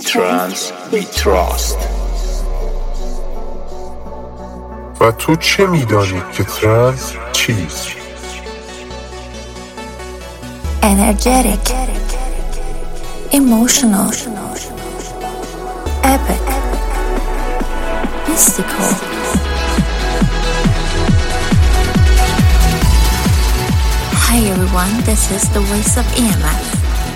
trance we trust و تو چه میدانی که ترنس چیست؟ energetic, emotional, epic, mystical. Hi everyone, this is the voice of EMF.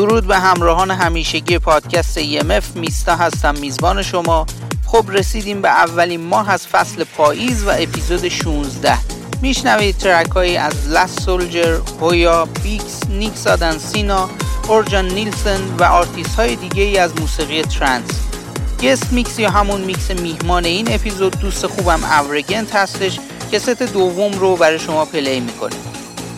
درود به همراهان همیشگی پادکست EMF میستا هستم میزبان شما. خب رسیدیم به اولین ماه از فصل پاییز و اپیزود 16 میشنوید ترک هایی از لس سولجر، هویا، بیکس، نیکس آدنسینا، اورجان نیلسن و آرتیست های دیگه ای از موسیقی ترنس گست میکس یا همون میکس میهمان این اپیزود دوست خوبم اورگنت هستش که ست دوم رو برای شما پلی می‌کنه.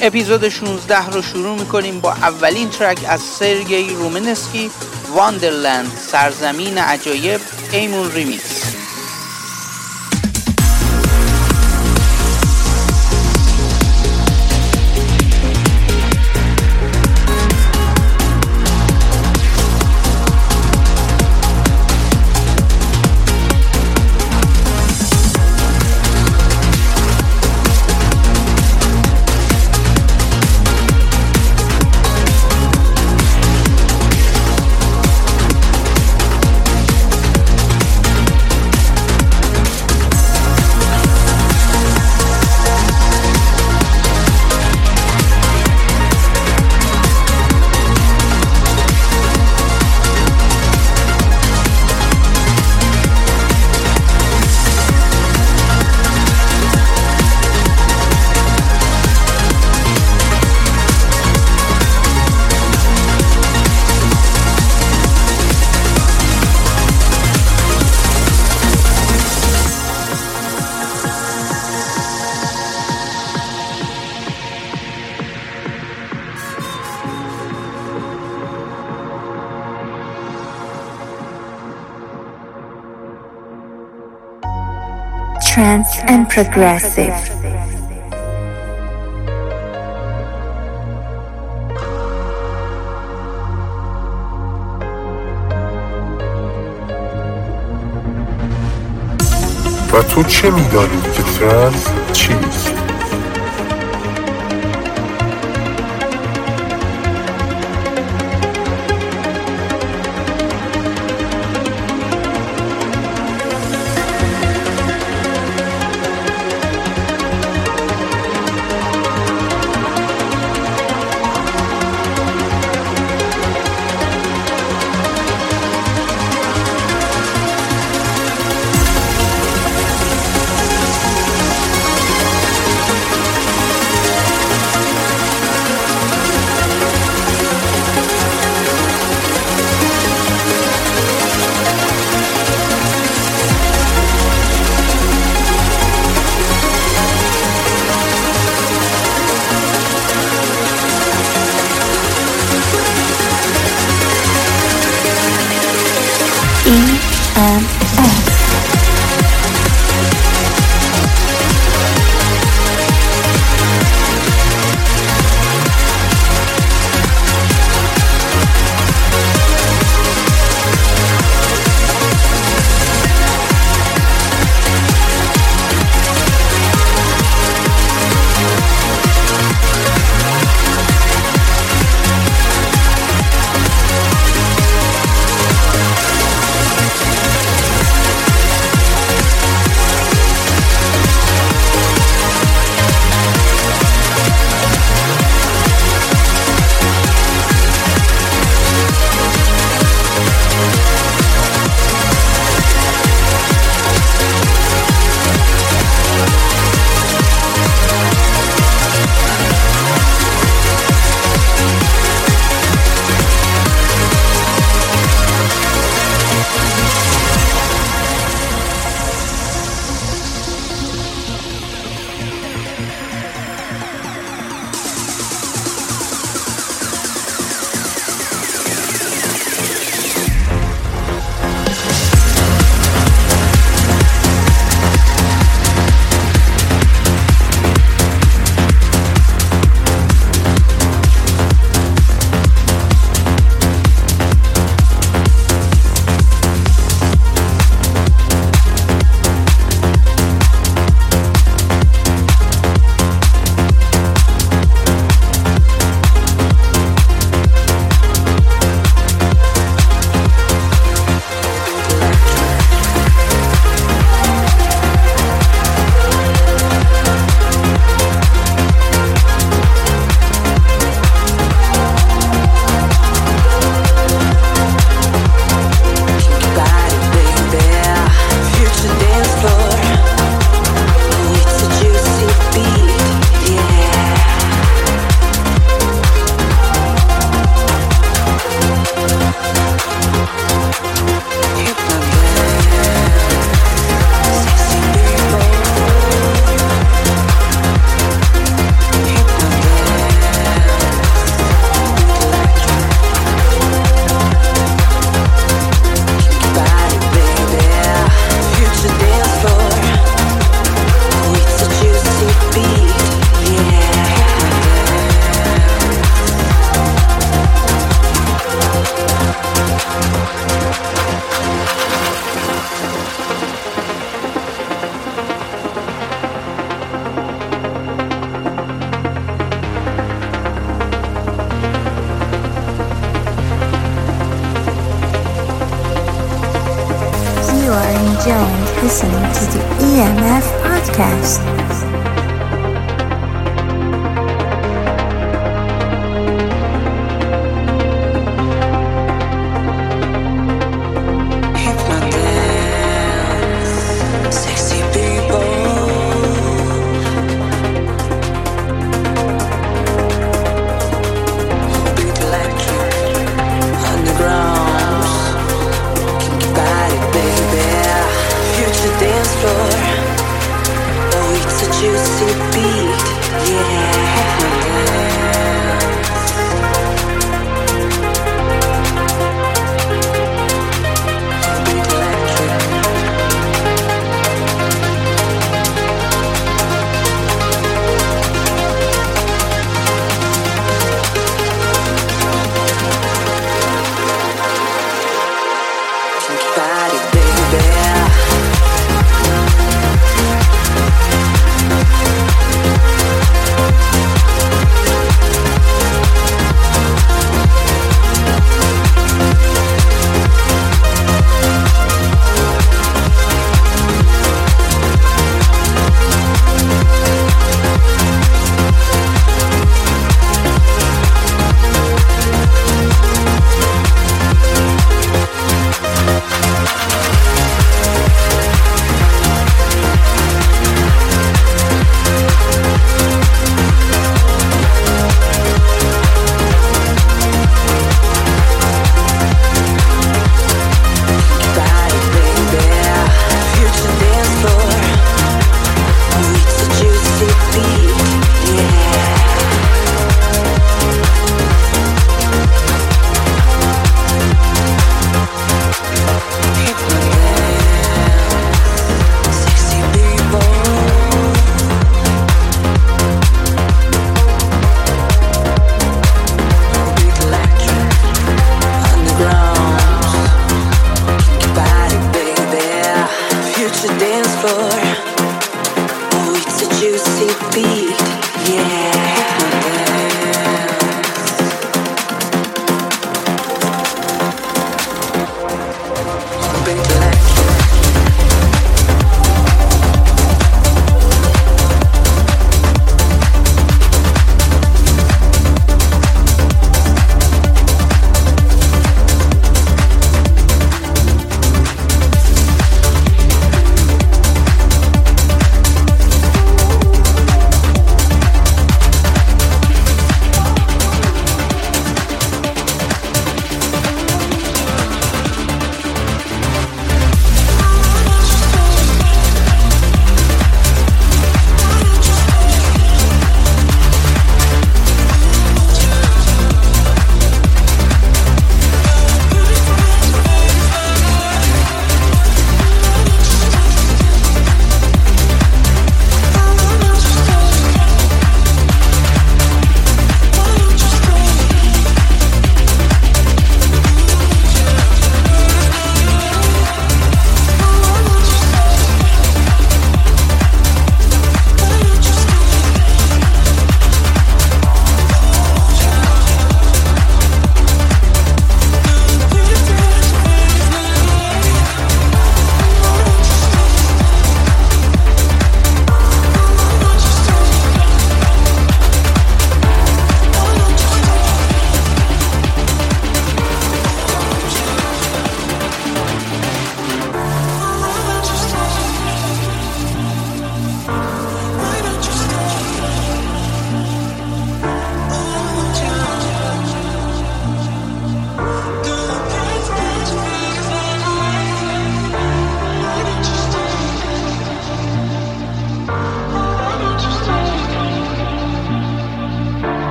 اپیزود 16 رو شروع می‌کنیم با اولین ترک از سرگی رومنسکی واندرلند سرزمین عجایب ایمون ریمیکس. progressive. و تو چه میدانی که ترنس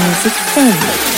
music family.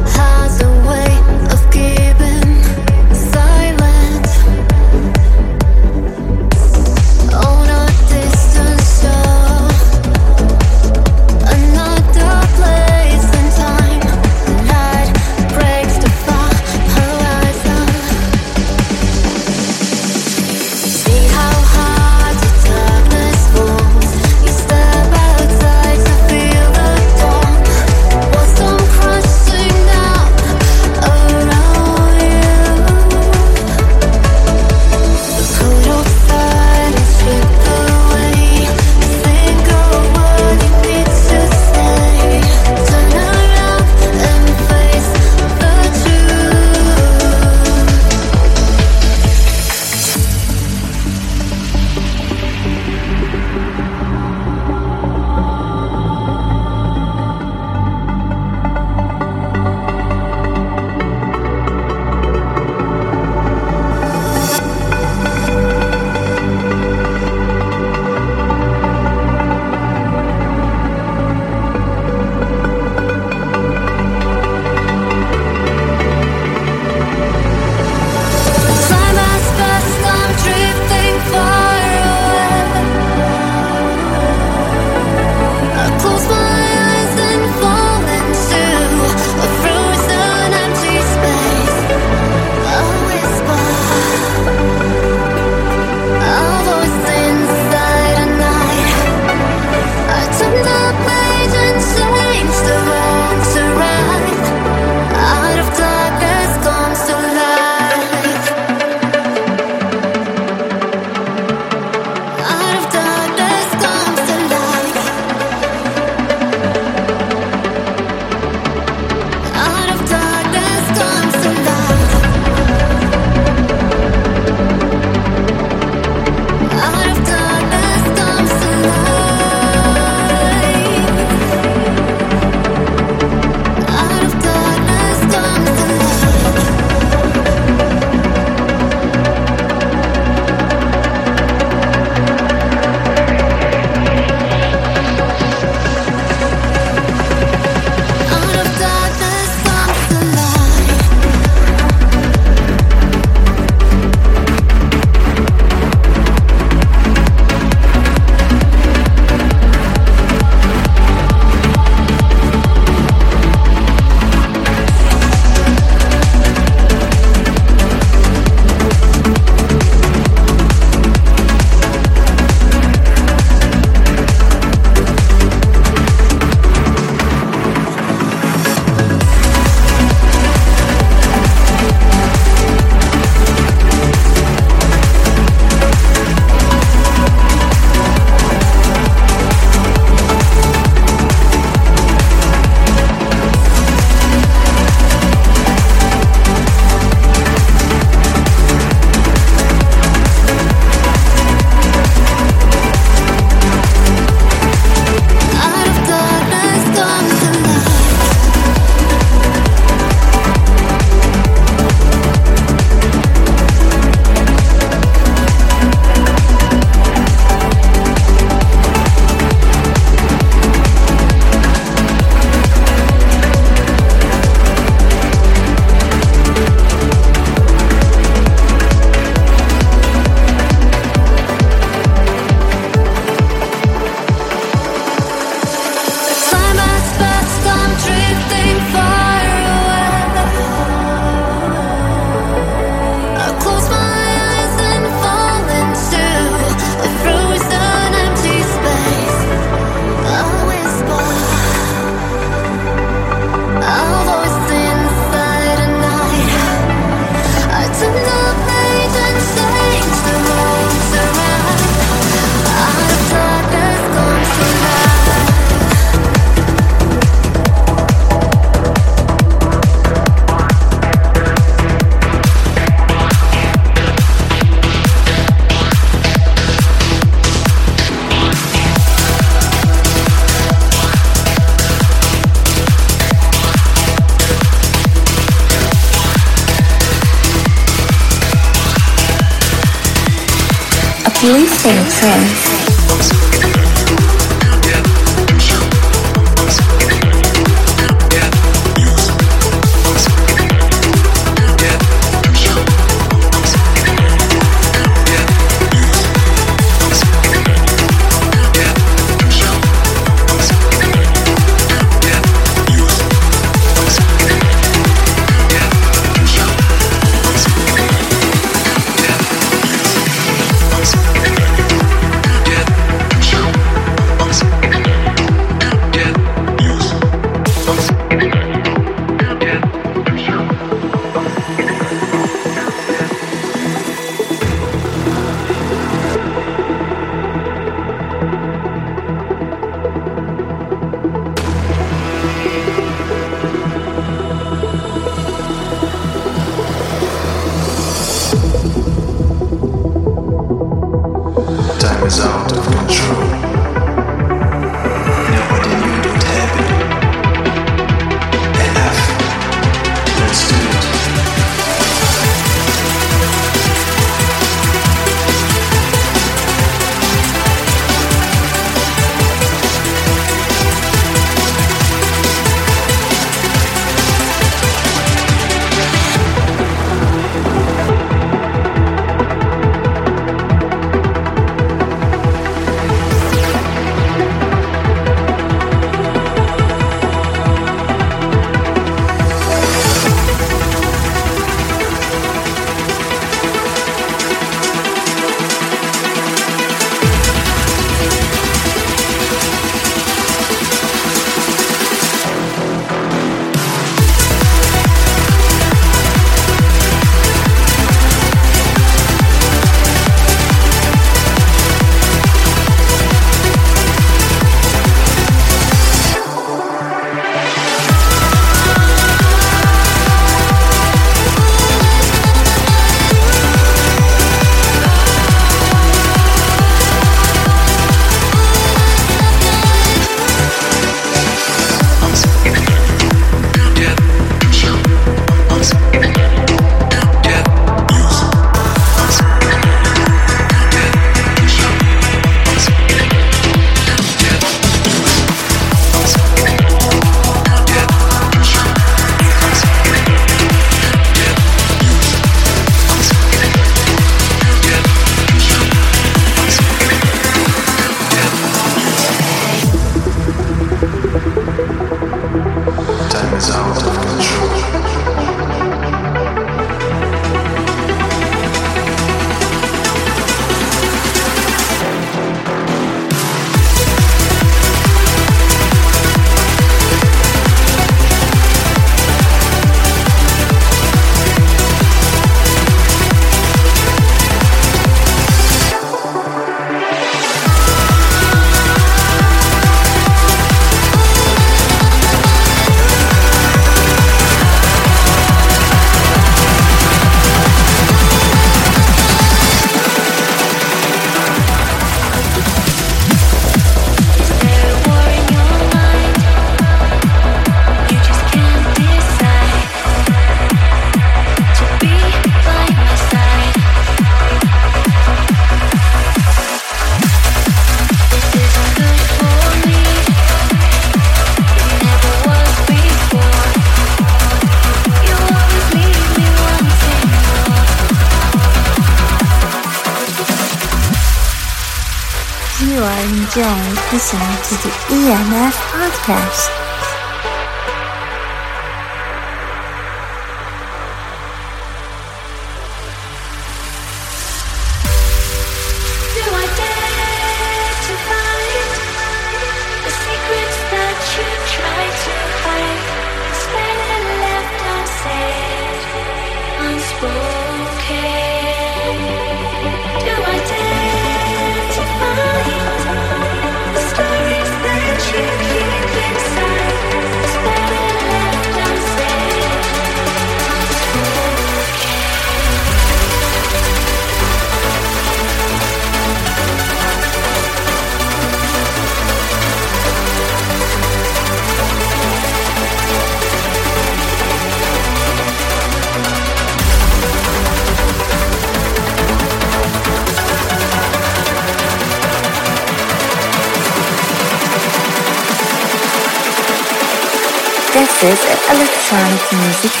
Electronic music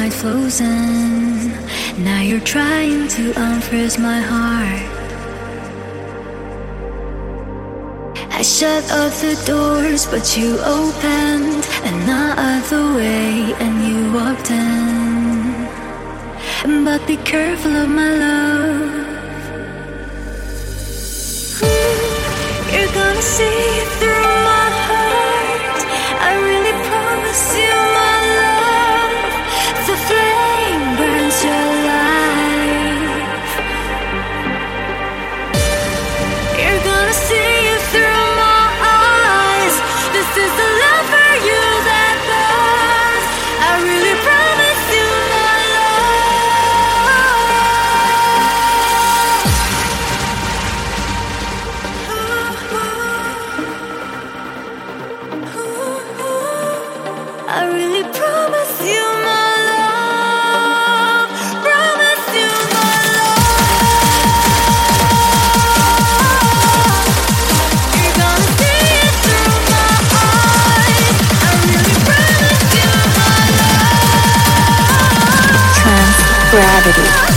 night flows in. Now you're trying to unfreeze my heart. I shut all the doors, but you opened another way and you walked in. But be careful of my love. You're gonna see through my heart. I really promise you my City.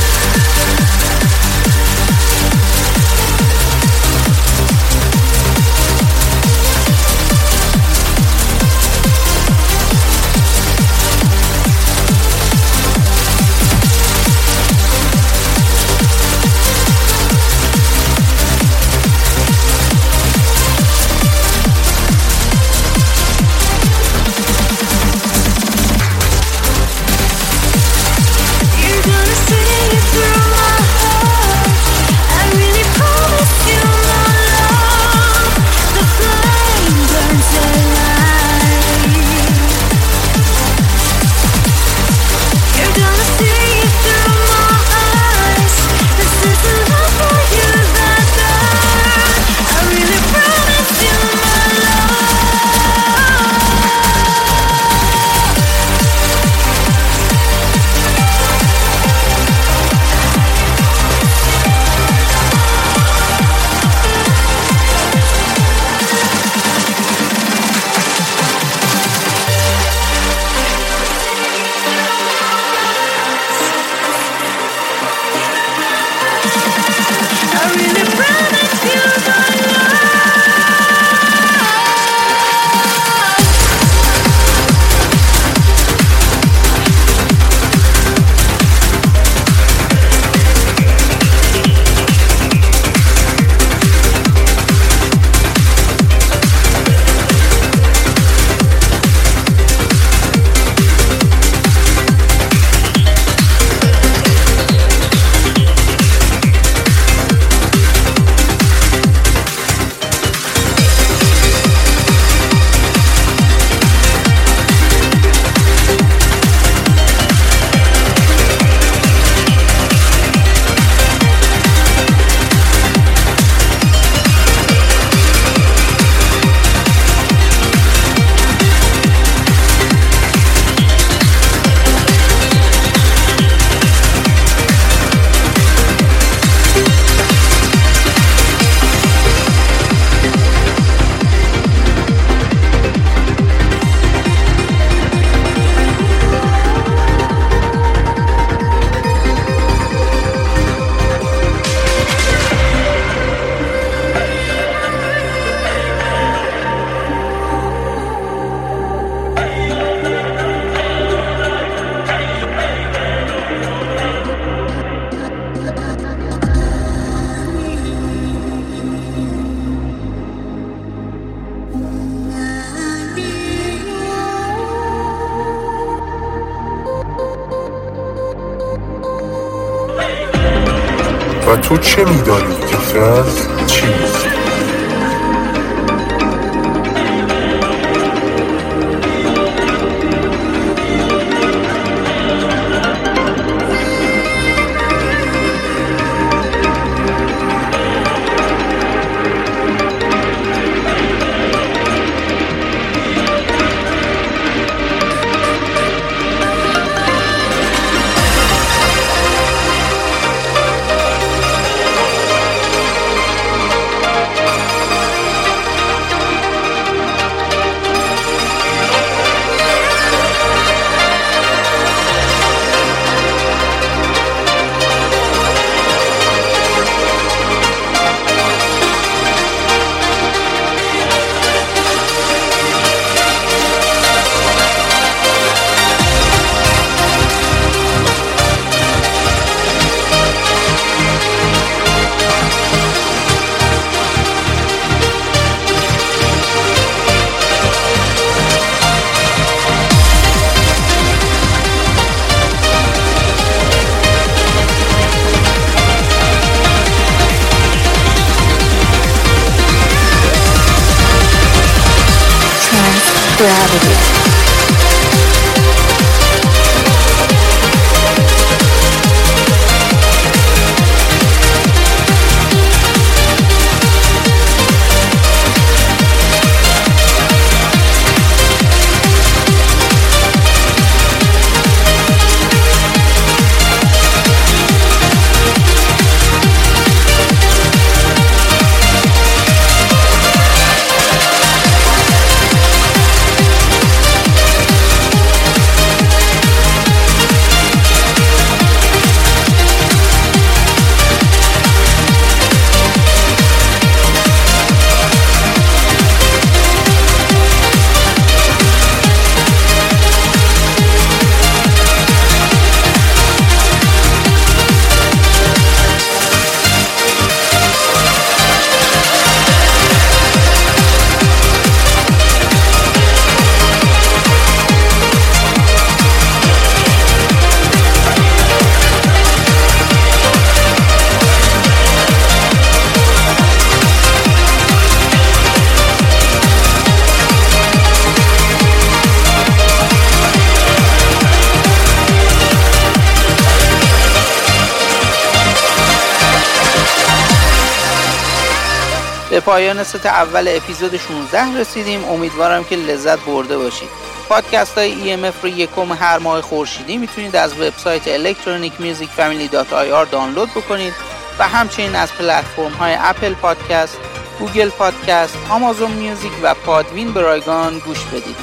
ست اول اپیزود 16 رسیدیم. امیدوارم که لذت برده باشید. پادکست های EMF رو یکم هر ماه خورشیدی می‌تونید از وبسایت electronicmusicfamily.ir دانلود بکنید و همچنین از پلتفرم های اپل پادکست، گوگل پادکست، آمازون میوزیک و پادوین به رایگان گوش بدید.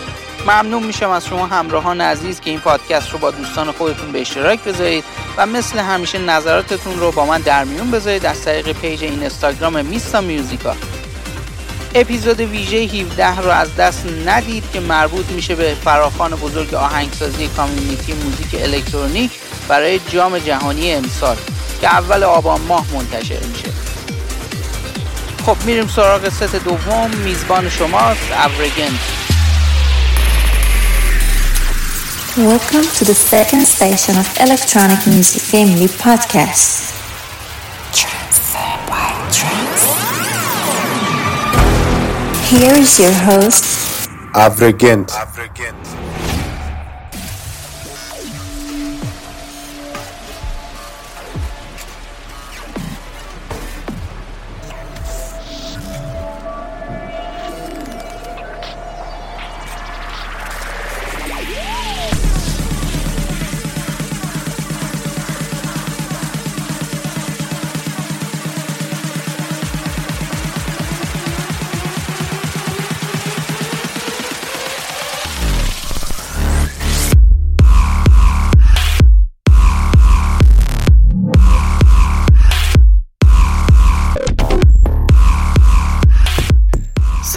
ممنون میشم از شما همراهان عزیز که این پادکست رو با دوستان خودتون به اشتراک بذارید و مثل همیشه نظراتتون رو با من در میون بذارید از طریق پیج اینستاگرام میستا میوزیکا. اپیزود ویژه 17 رو از دست ندید که مربوط میشه به فراخان بزرگ آهنگسازی کامیونیتی موزیک الکترونیک برای جام جهانی امسال که اول آبان ماه منتشر میشه. خب میریم سراغ ست دوم. میزبان شماست اورگنت Welcome to the second station of Electronic Music Family Podcast. Here is your host, Avrigent.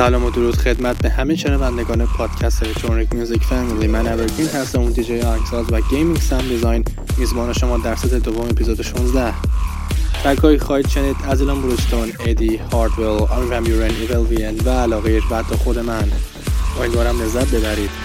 سلام و درود خدمت به همه شنوندگان پادکست الکترونیک میوزیک فامیلی. من اورگرین هستم اون دیجی آهنگساز و گیمینگ ساوند دیزاین. میزبان شما در ست دوم اپیزود 16 ترکایی خواهید شنید از ایلان بروستون ادی هاردویل آرمی وان بیورن ایول وین و علاقه و خود من. امیدوارم لذت ببرید.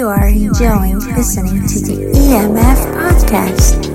You are enjoying listening to the EMF podcast.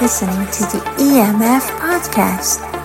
listening to the EMF Podcast.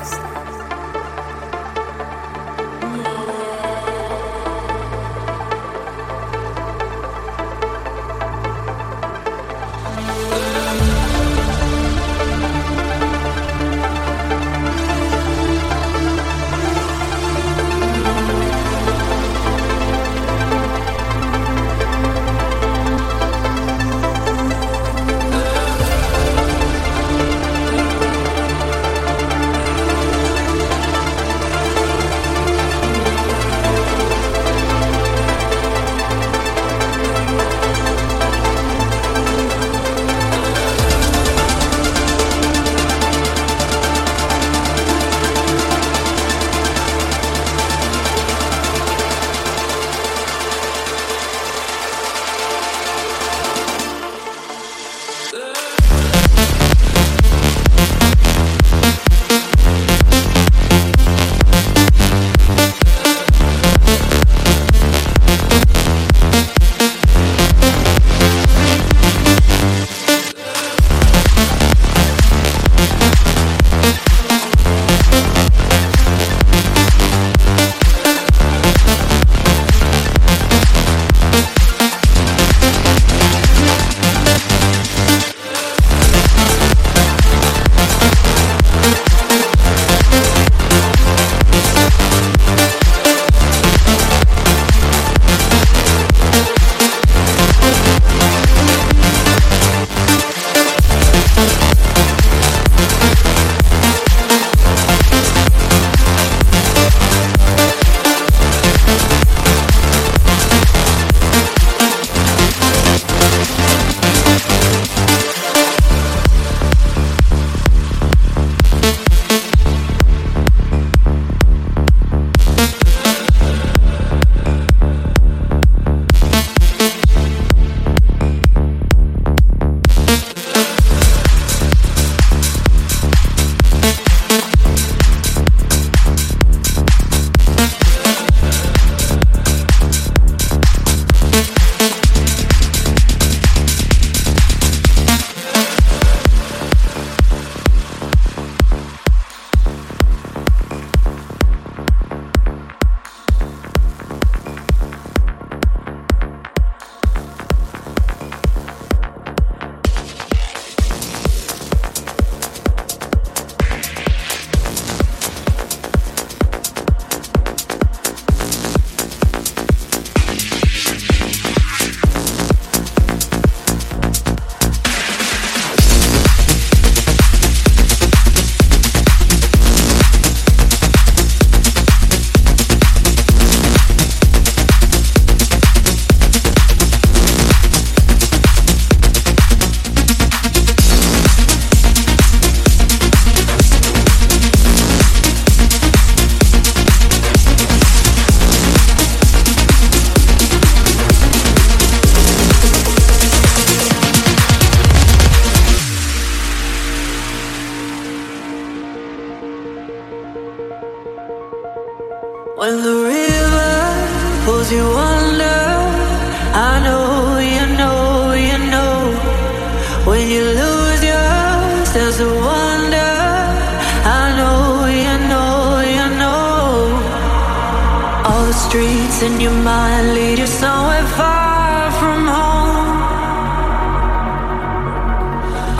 the streets in your mind lead you somewhere far from home.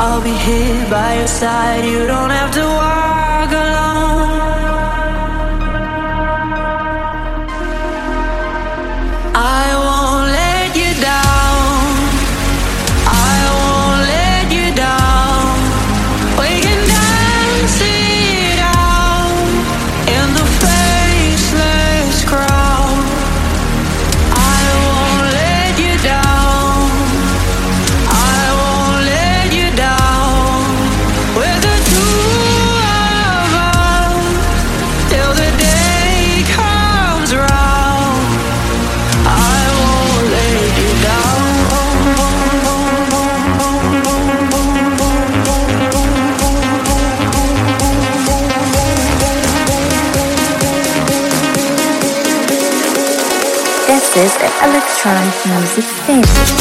I'll be here by your side, you don't have to worry. electronic music fame.